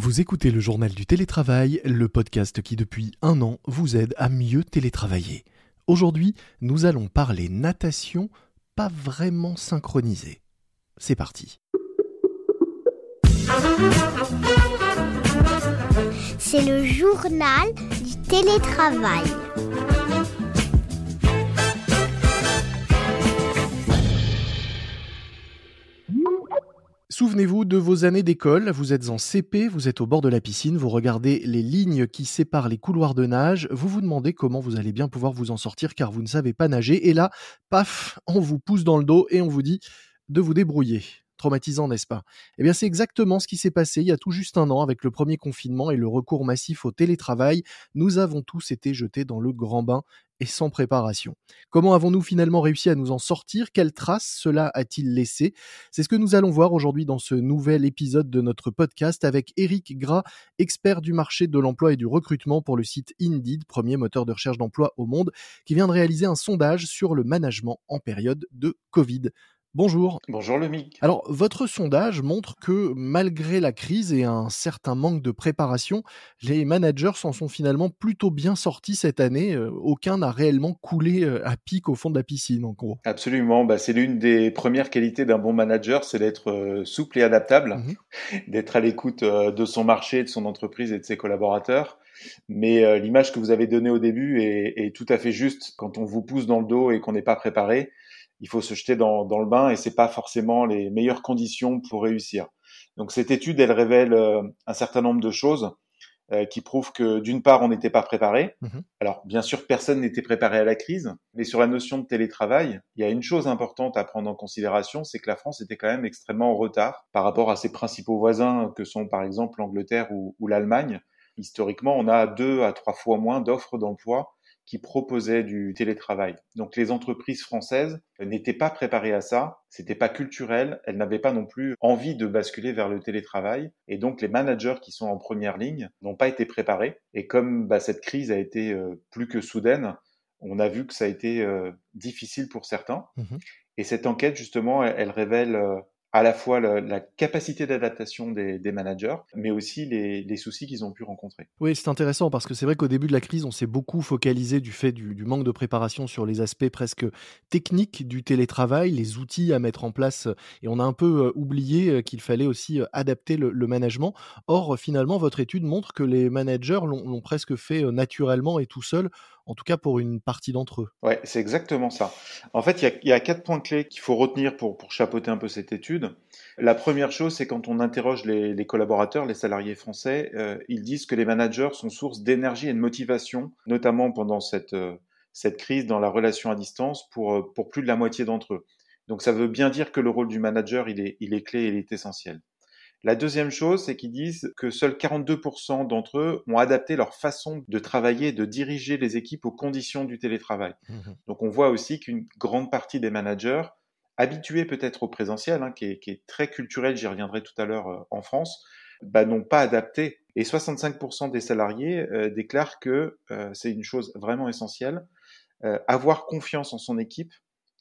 Vous écoutez le journal du télétravail, le podcast qui depuis un an vous aide à mieux télétravailler. Aujourd'hui, nous allons parler natation pas vraiment synchronisée. C'est parti. C'est le journal du télétravail. Souvenez-vous de vos années d'école, vous êtes en CP, vous êtes au bord de la piscine, vous regardez les lignes qui séparent les couloirs de nage, vous vous demandez comment vous allez bien pouvoir vous en sortir car vous ne savez pas nager, et là, paf, on vous pousse dans le dos et on vous dit de vous débrouiller. Traumatisant, n'est-ce pas? Eh bien, c'est exactement ce qui s'est passé il y a tout juste un an avec le premier confinement et le recours massif au télétravail. Nous avons tous été jetés dans le grand bain et sans préparation. Comment avons-nous finalement réussi à nous en sortir? Quelles traces cela a-t-il laissé? C'est ce que nous allons voir aujourd'hui dans ce nouvel épisode de notre podcast avec Eric Gras, expert du marché de l'emploi et du recrutement pour le site Indeed, premier moteur de recherche d'emploi au monde, qui vient de réaliser un sondage sur le management en période de Covid. Bonjour. Bonjour le Alors, votre sondage montre que malgré la crise et un certain manque de préparation, les managers s'en sont finalement plutôt bien sortis cette année. Euh, aucun n'a réellement coulé euh, à pic au fond de la piscine, en gros. Absolument. Bah, c'est l'une des premières qualités d'un bon manager, c'est d'être euh, souple et adaptable, mmh d'être à l'écoute de son marché, de son entreprise et de ses collaborateurs. Mais l'image que vous avez donnée au début est, est, tout à fait juste. Quand on vous pousse dans le dos et qu'on n'est pas préparé, il faut se jeter dans, dans le bain et c'est pas forcément les meilleures conditions pour réussir. Donc cette étude, elle révèle euh, un certain nombre de choses euh, qui prouvent que d'une part, on n'était pas préparé. Mmh Alors bien sûr, personne n'était préparé à la crise, mais sur la notion de télétravail, il y a une chose importante à prendre en considération, c'est que la France était quand même extrêmement en retard par rapport à ses principaux voisins que sont par exemple l'Angleterre ou, ou l'Allemagne. Historiquement, on a deux à trois fois moins d'offres d'emploi qui proposaient du télétravail. Donc les entreprises françaises n'étaient pas préparées à ça, c'était pas culturel, elles n'avaient pas non plus envie de basculer vers le télétravail, et donc les managers qui sont en première ligne n'ont pas été préparés. Et comme bah, cette crise a été euh, plus que soudaine, on a vu que ça a été euh, difficile pour certains. Mmh et cette enquête, justement, elle, révèle euh, à la fois la, capacité d'adaptation des, managers, mais aussi les, soucis qu'ils ont pu rencontrer. Oui, c'est intéressant parce que c'est vrai qu'au début de la crise, on s'est beaucoup focalisé du fait du, manque de préparation sur les aspects presque techniques du télétravail, les outils à mettre en place, et on a un peu euh, oublié euh, qu'il fallait aussi euh, adapter le, le, management. Or, finalement, votre étude montre que les managers l'ont presque fait naturellement et tout seul en tout cas pour une partie d'entre eux. Ouais, c'est exactement ça. En fait, il y, a, quatre points clés qu'il faut retenir pour, pour chapeauter un peu cette étude. La première chose, c'est quand on interroge les, collaborateurs, les salariés français, euh, ils disent que les managers sont source d'énergie et de motivation, notamment pendant cette, euh, cette crise dans la relation à distance pour, euh, pour plus de la moitié d'entre eux. Donc ça veut bien dire que le rôle du manager, il est, il est clé et il est essentiel. La deuxième chose, c'est qu'ils disent que seuls 42% d'entre eux ont adapté leur façon de travailler, de diriger les équipes aux conditions du télétravail. Mmh Donc on voit aussi qu'une grande partie des managers, habitués peut-être au présentiel, hein, qui, est, très culturel, j'y reviendrai tout à l'heure euh, en France, bah, n'ont pas adapté. Et 65% des salariés euh, déclarent que euh, c'est une chose vraiment essentielle. avoir confiance en son équipe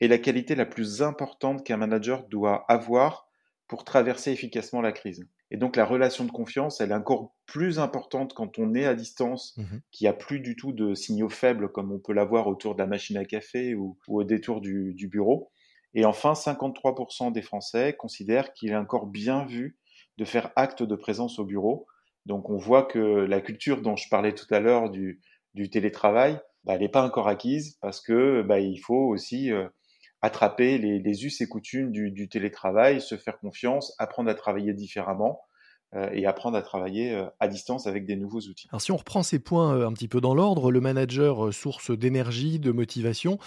est la qualité la plus importante qu'un manager doit avoir pour traverser efficacement la crise. Et donc la relation de confiance, elle est encore plus importante quand on est à distance, mmh qu'il n'y a plus du tout de signaux faibles comme on peut l'avoir autour de la machine à café ou, au détour du, bureau. Et enfin, 53% des Français considèrent qu'il est encore bien vu de faire acte de présence au bureau. Donc on voit que la culture dont je parlais tout à l'heure du, télétravail, bah, elle n'est pas encore acquise parce que bah, il faut aussi euh, attraper les, us et coutumes du, télétravail, se faire confiance, apprendre à travailler différemment euh, et apprendre à travailler euh, à distance avec des nouveaux outils. Alors si on reprend ces points euh, un petit peu dans l'ordre, le manager source d'énergie, de motivation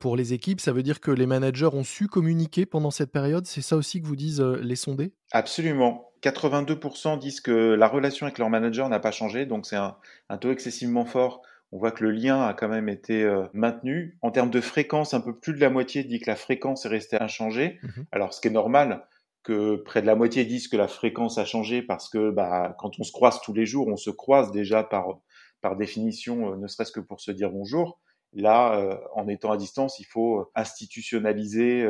pour les équipes, ça veut dire que les managers ont su communiquer pendant cette période, c'est ça aussi que vous disent les sondés? Absolument. 82% disent que la relation avec leur manager n'a pas changé, donc c'est un, taux excessivement fort on voit que le lien a quand même été euh, maintenu. En termes de fréquence, un peu plus de la moitié dit que la fréquence est restée inchangée. Mhm. Alors, ce qui est normal, que près de la moitié disent que la fréquence a changé parce que bah, quand on se croise tous les jours, on se croise déjà par, par définition, euh, ne serait-ce que pour se dire bonjour. Là, euh, en étant à distance, il faut institutionnaliser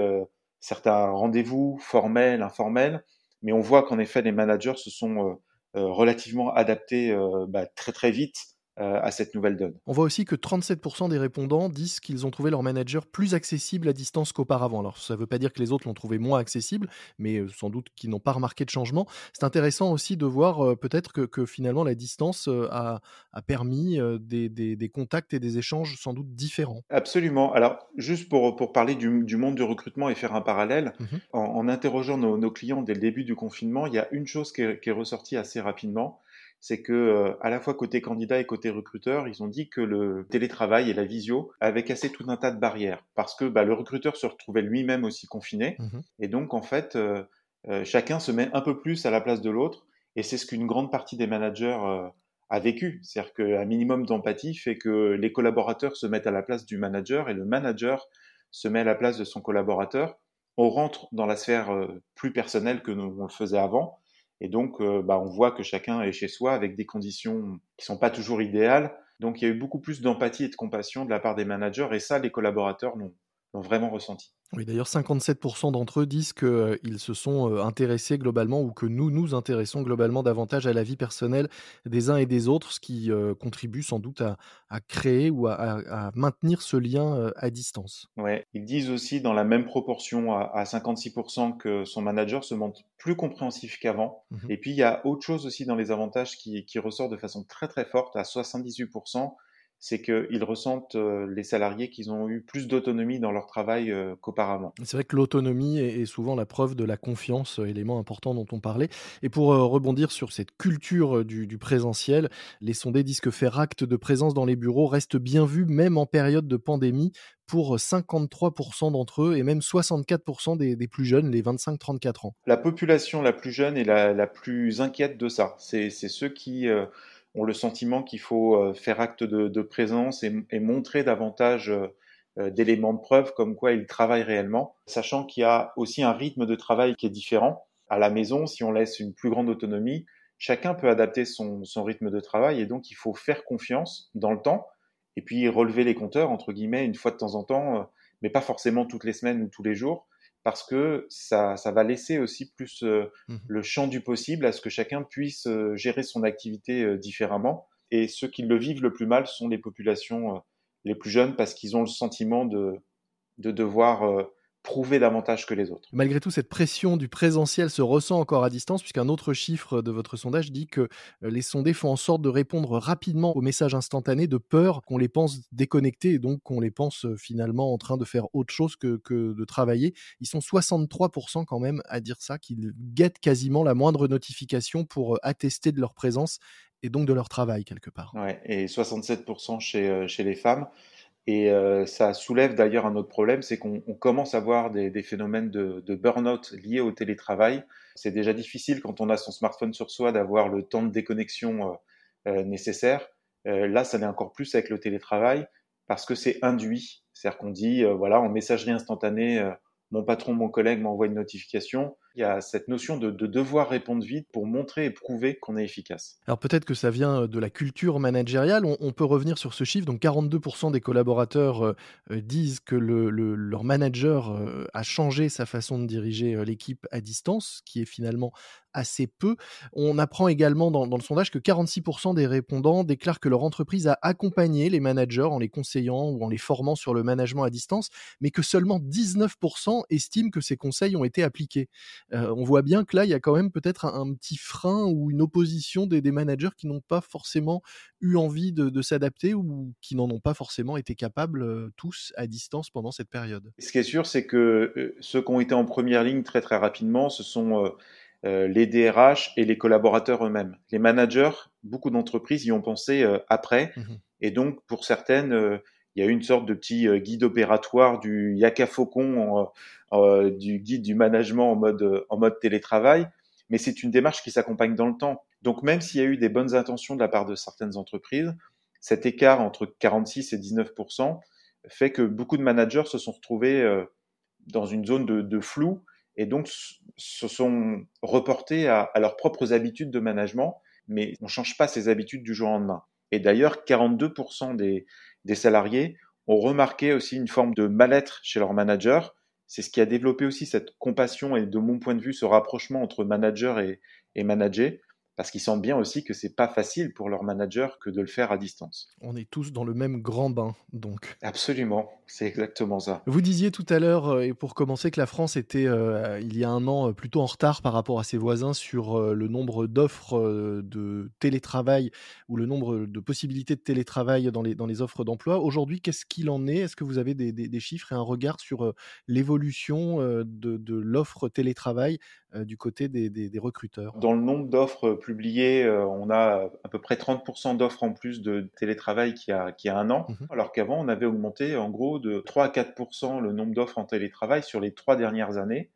certains rendez-vous formels, informels. Mais on voit qu'en effet, les managers se sont relativement adapté bah, très très vite euh, à cette nouvelle donne. On voit aussi que 37% des répondants disent qu'ils ont trouvé leur manager plus accessible à distance qu'auparavant. Alors ça ne veut pas dire que les autres l'ont trouvé moins accessible, mais euh, sans doute qu'ils n'ont pas remarqué de changement. C'est intéressant aussi de voir euh, peut-être que, finalement la distance a, permis des, contacts et des échanges sans doute différents. Absolument. Alors juste pour, pour parler du, monde du recrutement et faire un parallèle, mmh en, interrogeant nos, clients dès le début du confinement, il y a une chose qui est ressortie assez rapidement c'est que euh, à la fois côté candidat et côté recruteur, ils ont dit que le télétravail et la visio avaient cassé tout un tas de barrières. Parce que bah, le recruteur se retrouvait lui-même aussi confiné. Mmh et donc en fait euh, euh, chacun se met un peu plus à la place de l'autre. Et c'est ce qu'une grande partie des managers a vécu, c'est-à-dire qu'un minimum d'empathie fait que les collaborateurs se mettent à la place du manager et le manager se met à la place de son collaborateur. On rentre dans la sphère plus personnelle que nous on le faisait avant et donc, euh, bah, on voit que chacun est chez soi avec des conditions qui sont pas toujours idéales. Donc, il y a eu beaucoup plus d'empathie et de compassion de la part des managers, et ça, les collaborateurs l'ont vraiment ressenti. Oui, d'ailleurs, 57% d'entre eux disent qu'ils euh, se sont euh, intéressés globalement ou que nous nous intéressons globalement davantage à la vie personnelle des uns et des autres, ce qui euh, contribue sans doute à, créer ou à, maintenir ce lien à distance. Ouais, ils disent aussi dans la même proportion à, 56% que son manager se montre plus compréhensif qu'avant. Mmh et puis, il y a autre chose aussi dans les avantages qui, qui ressort de façon très très forte à 78% c'est qu'ils ressentent, euh, les salariés, qu'ils ont eu plus d'autonomie dans leur travail euh, qu'auparavant. C'est vrai que l'autonomie est, souvent la preuve de la confiance, euh, élément important dont on parlait. Et pour rebondir sur cette culture du, présentiel, les sondés disent que faire acte de présence dans les bureaux reste bien vu, même en période de pandémie, pour 53% d'entre eux et même 64% des, plus jeunes, les 25-34 ans. La population la plus jeune est la, plus inquiète de ça. C'est ceux qui ont le sentiment qu'il faut euh, faire acte de, présence et, montrer davantage euh, euh, d'éléments de preuve comme quoi ils travaillent réellement, sachant qu'il y a aussi un rythme de travail qui est différent. À la maison, si on laisse une plus grande autonomie, chacun peut adapter son, rythme de travail et donc il faut faire confiance dans le temps et puis relever les compteurs, entre guillemets, une fois de temps en temps, mais pas forcément toutes les semaines ou tous les jours, parce que ça, ça va laisser aussi plus euh, mmh le champ du possible à ce que chacun puisse euh, gérer son activité euh, différemment. Et ceux qui le vivent le plus mal sont les populations les plus jeunes parce qu'ils ont le sentiment de, de devoir prouver davantage que les autres. Malgré tout, cette pression du présentiel se ressent encore à distance, puisqu'un autre chiffre de votre sondage dit que euh, les sondés font en sorte de répondre rapidement aux messages instantanés de peur qu'on les pense déconnectés et donc qu'on les pense euh, finalement en train de faire autre chose que, que de travailler. Ils sont 63% quand même à dire ça, qu'ils guettent quasiment la moindre notification pour euh, attester de leur présence et donc de leur travail quelque part. Ouais, et 67% chez, chez les femmes. Et euh, ça soulève d'ailleurs un autre problème, c'est qu'on commence à voir des, des phénomènes de, de burn-out liés au télétravail. C'est déjà difficile quand on a son smartphone sur soi d'avoir le temps de déconnexion euh, euh nécessaire. Euh, là, ça l'est encore plus avec le télétravail parce que c'est induit. C'est-à-dire qu'on dit, euh, voilà, en messagerie instantanée, mon patron, mon collègue m'envoie une notification. Il y a cette notion de, devoir répondre vite pour montrer et prouver qu'on est efficace. Alors peut-être que ça vient de la culture managériale. On, peut revenir sur ce chiffre. Donc 42% des collaborateurs euh, euh, disent que leur manager euh, a changé sa façon de diriger l'équipe à distance, ce qui est finalement assez peu. On apprend également dans, le sondage que 46% des répondants déclarent que leur entreprise a accompagné les managers en les conseillant ou en les formant sur le management à distance, mais que seulement 19% estiment que ces conseils ont été appliqués. Euh, on voit bien que là, il y a quand même peut-être un, petit frein ou une opposition des, managers qui n'ont pas forcément eu envie de, s'adapter ou qui n'en ont pas forcément été capables euh, tous à distance pendant cette période. Ce qui est sûr, c'est que euh, ceux qui ont été en première ligne très très rapidement, ce sont les DRH et les collaborateurs eux-mêmes. Les managers, beaucoup d'entreprises y ont pensé après. Mmh et donc, pour certaines, il y a une sorte de petit guide opératoire du Yaka Faucon, du guide du management en mode, télétravail. Mais c'est une démarche qui s'accompagne dans le temps. Donc, même s'il y a eu des bonnes intentions de la part de certaines entreprises, cet écart entre 46 et 19% fait que beaucoup de managers se sont retrouvés dans une zone de, de flou et donc se sont reportés à, leurs propres habitudes de management, mais on ne change pas ces habitudes du jour au lendemain. Et d'ailleurs, 42% des, des salariés ont remarqué aussi une forme de mal-être chez leur manager. C'est ce qui a développé aussi cette compassion et, de mon point de vue, ce rapprochement entre manager et, et manager. Parce qu'ils sentent bien aussi que c'est pas facile pour leur manager que de le faire à distance. On est tous dans le même grand bain, donc. Absolument, c'est exactement ça. Vous disiez tout à l'heure, euh, et pour commencer, que la France était, euh, il y a un an, euh, plutôt en retard par rapport à ses voisins sur le nombre d'offres de télétravail ou le nombre de possibilités de télétravail dans les, dans les offres d'emploi. Aujourd'hui, qu'est-ce qu'il en est? Est-ce que vous avez des, des, chiffres et un regard sur l'évolution de, de l'offre télétravail du côté des, des, recruteurs. Dans le nombre d'offres publiées, on a à peu près 30% d'offres en plus de télétravail qu'il y a, qui a un an, mmh alors qu'avant, on avait augmenté en gros de 3 à 4% le nombre d'offres en télétravail sur les trois dernières années,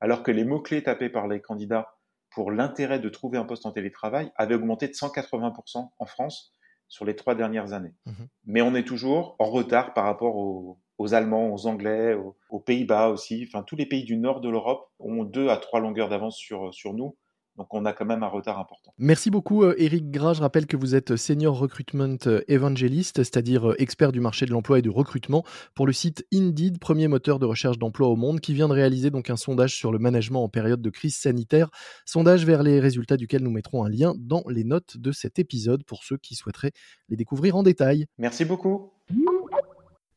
alors que les mots-clés tapés par les candidats pour l'intérêt de trouver un poste en télétravail avaient augmenté de 180% en France sur les trois dernières années. Mmh Mais on est toujours en retard par rapport aux, aux Allemands, aux Anglais, aux, Pays-Bas aussi. Enfin, tous les pays du nord de l'Europe ont deux à trois longueurs d'avance sur, sur nous. Donc on a quand même un retard important. Merci beaucoup Eric euh, Gras. Je rappelle que vous êtes Senior Recruitment euh, Evangelist, c'est-à-dire euh, expert du marché de l'emploi et du recrutement pour le site Indeed, premier moteur de recherche d'emploi au monde, qui vient de réaliser donc un sondage sur le management en période de crise sanitaire. Sondage vers les résultats duquel nous mettrons un lien dans les notes de cet épisode pour ceux qui souhaiteraient les découvrir en détail. Merci beaucoup.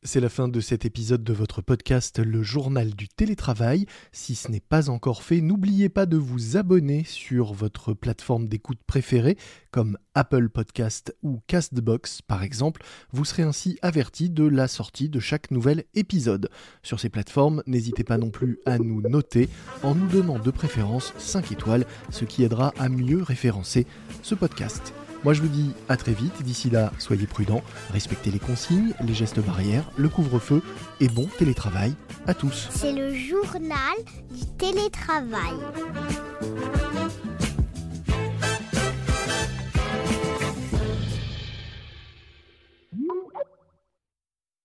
C'est la fin de cet épisode de votre podcast Le Journal du télétravail. Si ce n'est pas encore fait, n'oubliez pas de vous abonner sur votre plateforme d'écoute préférée, comme Apple Podcast ou Castbox par exemple. Vous serez ainsi averti de la sortie de chaque nouvel épisode. Sur ces plateformes, n'hésitez pas non plus à nous noter en nous donnant de préférence 5 étoiles, ce qui aidera à mieux référencer ce podcast. Moi je vous dis à très vite, d'ici là soyez prudents, respectez les consignes, les gestes barrières, le couvre-feu et bon télétravail à tous. C'est le journal du télétravail.